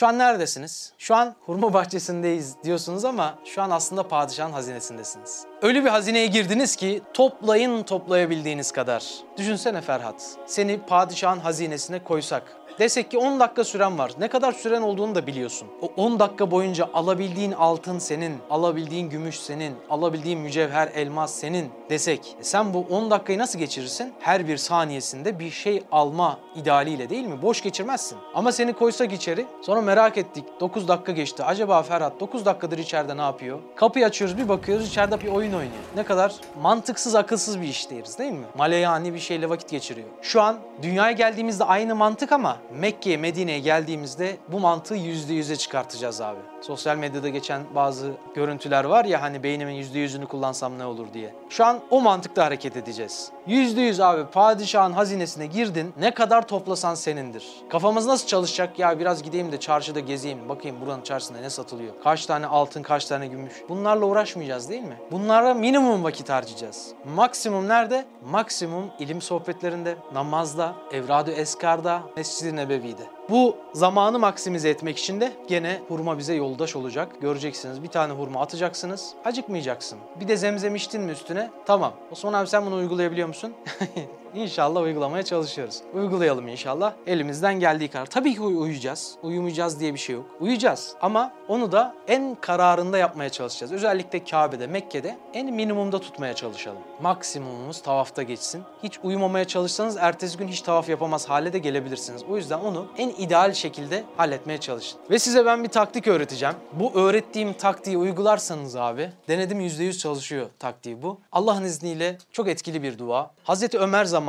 Şu an neredesiniz? Şu an hurma bahçesindeyiz diyorsunuz ama şu an aslında padişahın hazinesindesiniz. Öyle bir hazineye girdiniz ki toplayın toplayabildiğiniz kadar. Düşünsene Ferhat, seni padişahın hazinesine koysak. Desek ki 10 dakika süren var. Ne kadar süren olduğunu da biliyorsun. O 10 dakika boyunca alabildiğin altın senin, alabildiğin gümüş senin, alabildiğin mücevher, elmas senin desek. E sen bu 10 dakikayı nasıl geçirirsin? Her bir saniyesinde bir şey alma idealiyle değil mi? Boş geçirmezsin. Ama seni koysak içeri, sonra merak ettik. 9 dakika geçti. Acaba Ferhat 9 dakikadır içeride ne yapıyor? Kapıyı açıyoruz bir bakıyoruz içeride bir oyun oynuyor. Ne kadar mantıksız, akılsız bir iş deriz değil mi? Maleyani bir şeyle vakit geçiriyor. Şu an dünyaya geldiğimizde aynı mantık ama Mekke'ye, Medine'ye geldiğimizde bu mantığı yüzde yüze çıkartacağız abi. Sosyal medyada geçen bazı görüntüler var ya hani beynimin yüzde yüzünü kullansam ne olur diye. Şu an o mantıkla hareket edeceğiz. Yüzde yüz abi padişahın hazinesine girdin ne kadar toplasan senindir. Kafamız nasıl çalışacak ya biraz gideyim de çarşıda gezeyim bakayım buranın çarşısında ne satılıyor. Kaç tane altın kaç tane gümüş. Bunlarla uğraşmayacağız değil mi? Bunlara minimum vakit harcayacağız. Maksimum nerede? Maksimum ilim sohbetlerinde, namazda, evradu eskarda, mescid-i nebevide. Bu zamanı maksimize etmek için de gene hurma bize yoldaş olacak. Göreceksiniz bir tane hurma atacaksınız. Acıkmayacaksın. Bir de zemzem içtin mi üstüne? Tamam. Osman abi sen bunu uygulayabiliyor musun? İnşallah uygulamaya çalışıyoruz. Uygulayalım inşallah. Elimizden geldiği kadar. Tabii ki uy- uyuyacağız. Uyumayacağız diye bir şey yok. Uyuyacağız ama onu da en kararında yapmaya çalışacağız. Özellikle Kabe'de, Mekke'de en minimumda tutmaya çalışalım. Maksimumumuz tavafta geçsin. Hiç uyumamaya çalışsanız ertesi gün hiç tavaf yapamaz hale de gelebilirsiniz. O yüzden onu en ideal şekilde halletmeye çalışın. Ve size ben bir taktik öğreteceğim. Bu öğrettiğim taktiği uygularsanız abi, denedim %100 çalışıyor taktiği bu. Allah'ın izniyle çok etkili bir dua. Hazreti Ömer zamanında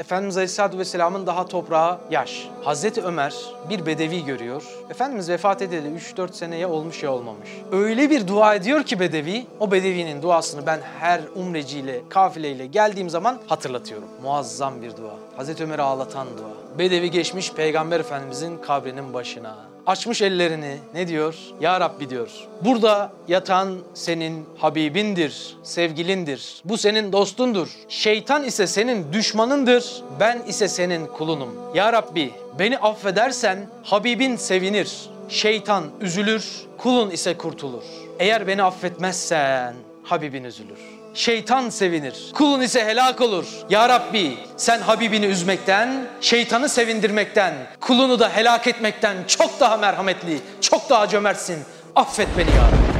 Efendimiz Aleyhisselatü Vesselam'ın daha toprağa yaş. Hazreti Ömer bir bedevi görüyor. Efendimiz vefat edildi 3-4 seneye olmuş ya olmamış. Öyle bir dua ediyor ki bedevi, o bedevinin duasını ben her umreciyle, kafileyle geldiğim zaman hatırlatıyorum. Muazzam bir dua. Hazreti Ömer'i ağlatan dua. Bedevi geçmiş Peygamber Efendimizin kabrinin başına. Açmış ellerini ne diyor? Ya Rabbi diyor. Burada yatan senin Habibindir, sevgilindir. Bu senin dostundur. Şeytan ise senin düşmanındır. Ben ise senin kulunum. Ya Rabbi beni affedersen Habibin sevinir. Şeytan üzülür, kulun ise kurtulur. Eğer beni affetmezsen Habibin üzülür. Şeytan sevinir. Kulun ise helak olur. Ya Rabbi sen Habibini üzmekten, şeytanı sevindirmekten, kulunu da helak etmekten çok daha merhametli, çok daha cömertsin. Affet beni ya Rabbi.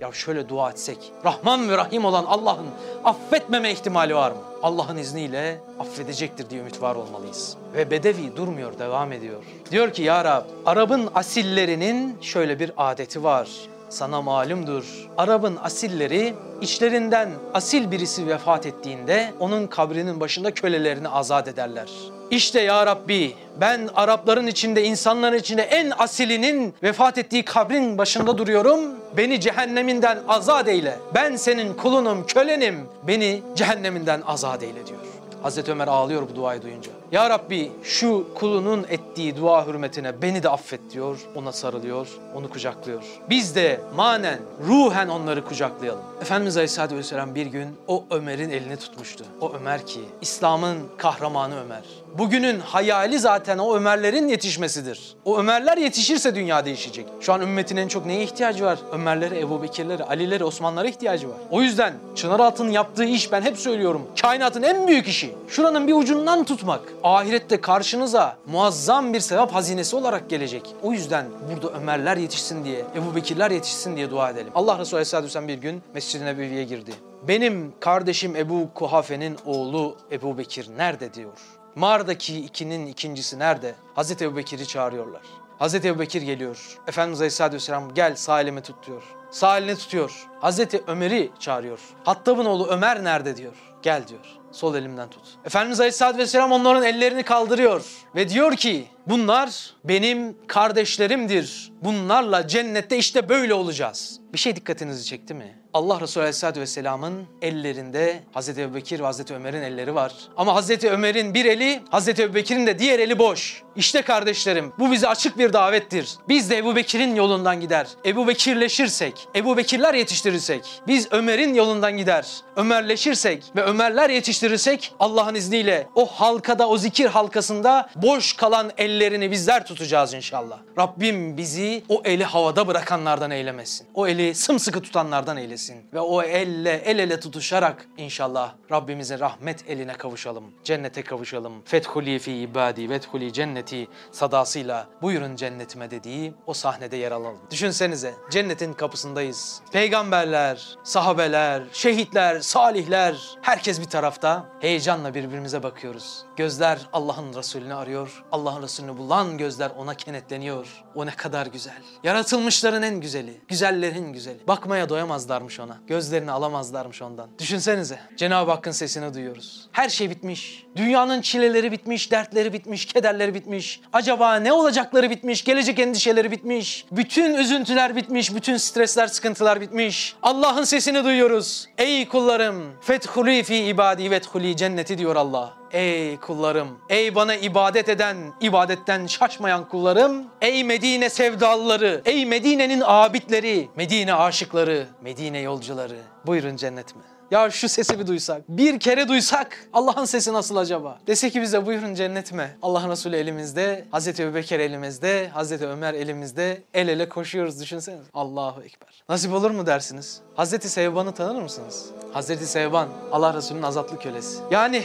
Ya şöyle dua etsek, Rahman ve Rahim olan Allah'ın affetmeme ihtimali var mı? Allah'ın izniyle affedecektir diye ümit var olmalıyız. Ve Bedevi durmuyor, devam ediyor. Diyor ki ya Rab, Arap'ın asillerinin şöyle bir adeti var. Sana malumdur. Arap'ın asilleri içlerinden asil birisi vefat ettiğinde onun kabrinin başında kölelerini azat ederler. İşte ya Rabbi ben Arapların içinde, insanların içinde en asilinin vefat ettiği kabrin başında duruyorum. Beni cehenneminden azat eyle. Ben senin kulunum, kölenim. Beni cehenneminden azat eyle diyor. Hazreti Ömer ağlıyor bu duayı duyunca. Ya Rabbi şu kulunun ettiği dua hürmetine beni de affet diyor. Ona sarılıyor, onu kucaklıyor. Biz de manen, ruhen onları kucaklayalım. Efendimiz Aleyhisselatü Vesselam bir gün o Ömer'in elini tutmuştu. O Ömer ki İslam'ın kahramanı Ömer. Bugünün hayali zaten o Ömerlerin yetişmesidir. O Ömerler yetişirse dünya değişecek. Şu an ümmetin en çok neye ihtiyacı var? Ömerlere, Ebu Bekirlere, Alilere, Osmanlara ihtiyacı var. O yüzden Çınaraltı'nın yaptığı iş ben hep söylüyorum. Kainatın en büyük işi. Şuranın bir ucundan tutmak. Ahirette karşınıza muazzam bir sevap hazinesi olarak gelecek. O yüzden burada Ömerler yetişsin diye, Ebu Bekirler yetişsin diye dua edelim. Allah Resulü Aleyhisselatü Vesselam bir gün Mescid-i Nebevi'ye girdi. Benim kardeşim Ebu Kuhafe'nin oğlu Ebu Bekir nerede diyor. Mağaradaki ikinin ikincisi nerede? Hazreti Ebu Bekir'i çağırıyorlar. Hazreti Ebu Bekir geliyor. Efendimiz Aleyhisselatü Vesselam gel sağ elimi tut diyor. Sağ elini tutuyor. Hazreti Ömer'i çağırıyor. Hattab'ın oğlu Ömer nerede diyor. Gel diyor. Sol elimden tut. Efendimiz Aleyhisselatü Vesselam onların ellerini kaldırıyor. Ve diyor ki bunlar benim kardeşlerimdir. Bunlarla cennette işte böyle olacağız. Bir şey dikkatinizi çekti mi? Allah Resulü Aleyhisselatü Vesselam'ın ellerinde Hazreti Ebubekir ve Hazreti Ömer'in elleri var. Ama Hazreti Ömer'in bir eli, Hazreti Ebubekir'in de diğer eli boş. İşte kardeşlerim bu bize açık bir davettir. Biz de Ebu Bekir'in yolundan gider. Ebu Bekirleşirsek, Ebu Bekirler yetiştirirsek, biz Ömer'in yolundan gider. Ömerleşirsek ve Ömerler yetiştirirsek Allah'ın izniyle o halkada, o zikir halkasında boş kalan ellerini bizler tutacağız inşallah. Rabbim bizi o eli havada bırakanlardan eylemesin. O eli sımsıkı tutanlardan eylesin. Ve o elle, el ele tutuşarak inşallah Rabbimizin rahmet eline kavuşalım. Cennete kavuşalım. Fethuli fi ibadi, vethuli cenneti sadasıyla buyurun cennetime dediği o sahnede yer alalım. Düşünsenize cennetin kapısındayız. Peygamberler, sahabeler, şehitler, salihler herkes bir tarafta. Heyecanla birbirimize bakıyoruz. Gözler Allah'ın Resulünü arıyor. Allah'ın Resulünü bulan gözler ona kenetleniyor. O ne kadar güzel. Yaratılmışların en güzeli. Güzellerin güzeli. Bakmaya doyamazlarmış ona. Gözlerini alamazlarmış ondan. Düşünsenize. Cenab-ı Hakk'ın sesini duyuyoruz. Her şey bitmiş. Dünyanın çileleri bitmiş, dertleri bitmiş, kederleri bitmiş. Acaba ne olacakları bitmiş, gelecek endişeleri bitmiş. Bütün üzüntüler bitmiş, bütün stresler, sıkıntılar bitmiş. Allah'ın sesini duyuyoruz. Ey kullarım, fethuli fi ibadi vethuli cenneti diyor Allah. Ey kullarım, ey bana ibadet eden, ibadetten şaşmayan kullarım, ey Medine sevdalıları, ey Medine'nin abidleri, Medine aşıkları, Medine yolcuları. Buyurun cennetime. Ya şu sesi bir duysak, bir kere duysak Allah'ın sesi nasıl acaba? Dese ki bize buyurun cennetime. Allah'ın Resulü elimizde, Hazreti Ebubekir elimizde, Hazreti Ömer elimizde. El ele koşuyoruz düşünsenize. Allahu Ekber. Nasip olur mu dersiniz? Hazreti Sevban'ı tanır mısınız? Hazreti Sevban, Allah Resulü'nün azatlı kölesi. Yani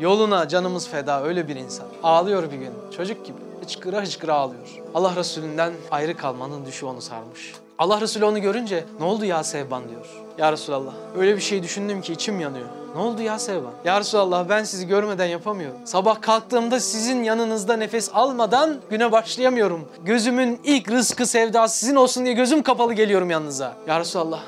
Yoluna canımız feda öyle bir insan. Ağlıyor bir gün çocuk gibi. Hıçkıra hıçkıra ağlıyor. Allah Resulünden ayrı kalmanın düşü onu sarmış. Allah Resulü onu görünce ne oldu ya Sevban diyor. Ya Resulallah öyle bir şey düşündüm ki içim yanıyor. Ne oldu ya Sevban? Ya Resulallah ben sizi görmeden yapamıyorum. Sabah kalktığımda sizin yanınızda nefes almadan güne başlayamıyorum. Gözümün ilk rızkı sevdası sizin olsun diye gözüm kapalı geliyorum yanınıza. Ya Resulallah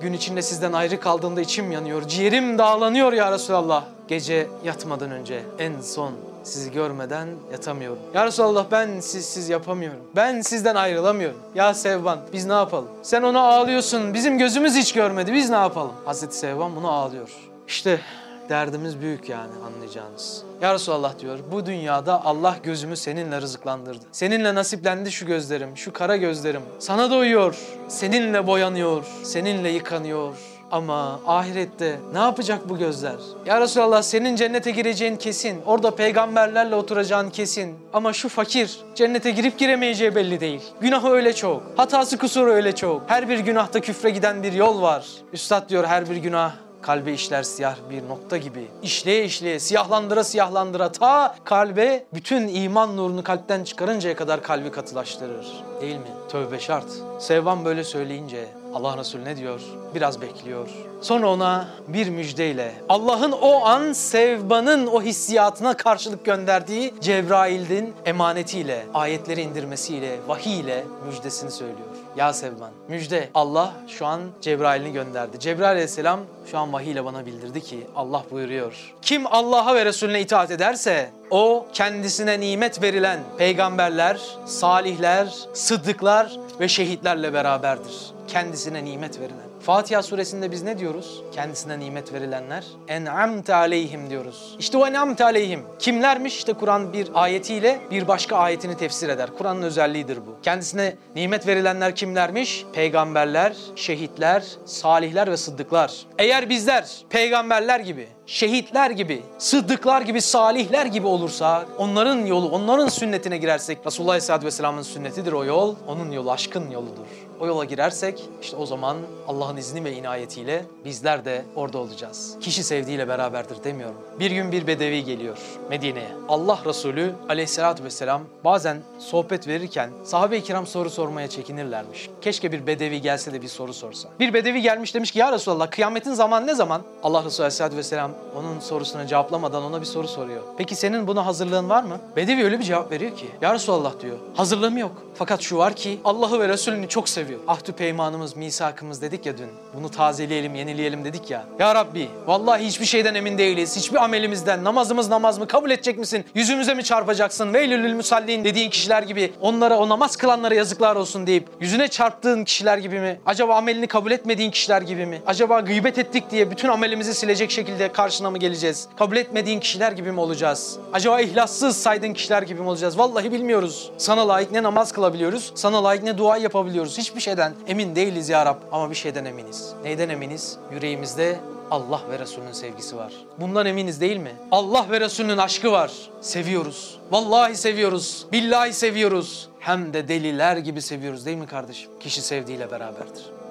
gün içinde sizden ayrı kaldığımda içim yanıyor. Ciğerim dağlanıyor ya Resulallah. Gece yatmadan önce en son sizi görmeden yatamıyorum. Ya Resulallah ben sizsiz yapamıyorum. Ben sizden ayrılamıyorum. Ya Sevban biz ne yapalım? Sen ona ağlıyorsun. Bizim gözümüz hiç görmedi. Biz ne yapalım? Hazreti Sevban bunu ağlıyor. İşte derdimiz büyük yani anlayacağınız. Ya Resulallah diyor bu dünyada Allah gözümü seninle rızıklandırdı. Seninle nasiplendi şu gözlerim, şu kara gözlerim. Sana doyuyor, seninle boyanıyor, seninle yıkanıyor. Ama ahirette ne yapacak bu gözler? Ya Resulallah senin cennete gireceğin kesin. Orada peygamberlerle oturacağın kesin. Ama şu fakir cennete girip giremeyeceği belli değil. Günahı öyle çok. Hatası kusuru öyle çok. Her bir günahta küfre giden bir yol var. Üstad diyor her bir günah kalbe işler siyah bir nokta gibi. İşleye işleye, siyahlandıra siyahlandıra ta kalbe bütün iman nurunu kalpten çıkarıncaya kadar kalbi katılaştırır. Değil mi? Tövbe şart. Sevvan böyle söyleyince Allah Resulü ne diyor? Biraz bekliyor. Sonra ona bir müjdeyle Allah'ın o an Sevban'ın o hissiyatına karşılık gönderdiği Cebrail'in emanetiyle, ayetleri indirmesiyle, vahiy ile müjdesini söylüyor. Ya Sevban, müjde Allah şu an Cebrail'ini gönderdi. Cebrail aleyhisselam şu an vahiy ile bana bildirdi ki Allah buyuruyor. Kim Allah'a ve Resulüne itaat ederse o kendisine nimet verilen peygamberler, salihler, sıddıklar ve şehitlerle beraberdir. Kendisine nimet verilen. Fatiha suresinde biz ne diyoruz? Kendisine nimet verilenler. En'amte aleyhim diyoruz. İşte o en'amte aleyhim. Kimlermiş? İşte Kur'an bir ayetiyle bir başka ayetini tefsir eder. Kur'an'ın özelliğidir bu. Kendisine nimet verilenler kimlermiş? Peygamberler, şehitler, salihler ve sıddıklar. Eğer bizler peygamberler gibi, şehitler gibi, sıddıklar gibi, salihler gibi olursa, onların yolu, onların sünnetine girersek, Resulullah Aleyhisselatü Vesselam'ın sünnetidir o yol, onun yolu aşkın yoludur. O yola girersek, işte o zaman Allah'ın izni ve inayetiyle bizler de orada olacağız. Kişi sevdiğiyle beraberdir demiyorum. Bir gün bir bedevi geliyor Medine'ye. Allah Resulü Aleyhisselatü Vesselam bazen sohbet verirken sahabe-i kiram soru sormaya çekinirlermiş. Keşke bir bedevi gelse de bir soru sorsa. Bir bedevi gelmiş demiş ki ya Resulallah kıyametin zamanı ne zaman? Allah Resulü Aleyhisselatü Vesselam onun sorusunu cevaplamadan ona bir soru soruyor. Peki senin buna hazırlığın var mı? Bedevi öyle bir cevap veriyor ki. Ya Resulallah diyor. Hazırlığım yok. Fakat şu var ki Allah'ı ve Resulünü çok seviyor. Ahdü peymanımız, misakımız dedik ya dün. Bunu tazeleyelim, yenileyelim dedik ya. Ya Rabbi vallahi hiçbir şeyden emin değiliz. Hiçbir amelimizden. Namazımız namaz mı? Kabul edecek misin? Yüzümüze mi çarpacaksın? Veylülül musallin dediğin kişiler gibi onlara o namaz kılanlara yazıklar olsun deyip yüzüne çarptığın kişiler gibi mi? Acaba amelini kabul etmediğin kişiler gibi mi? Acaba gıybet ettik diye bütün amelimizi silecek şekilde karşına mı geleceğiz? Kabul etmediğin kişiler gibi mi olacağız? Acaba ihlassız saydığın kişiler gibi mi olacağız? Vallahi bilmiyoruz. Sana layık ne namaz kılabiliyoruz? Sana layık ne dua yapabiliyoruz? Hiçbir şeyden emin değiliz ya Rab. Ama bir şeyden eminiz. Neyden eminiz? Yüreğimizde Allah ve Resulünün sevgisi var. Bundan eminiz değil mi? Allah ve Resulünün aşkı var. Seviyoruz. Vallahi seviyoruz. Billahi seviyoruz. Hem de deliler gibi seviyoruz değil mi kardeşim? Kişi sevdiğiyle beraberdir.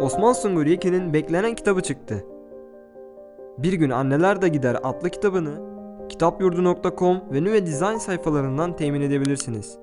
Osman Sungur Yekin'in beklenen kitabı çıktı. Bir gün Anneler de Gider adlı kitabını kitapyurdu.com ve Nüve Design sayfalarından temin edebilirsiniz.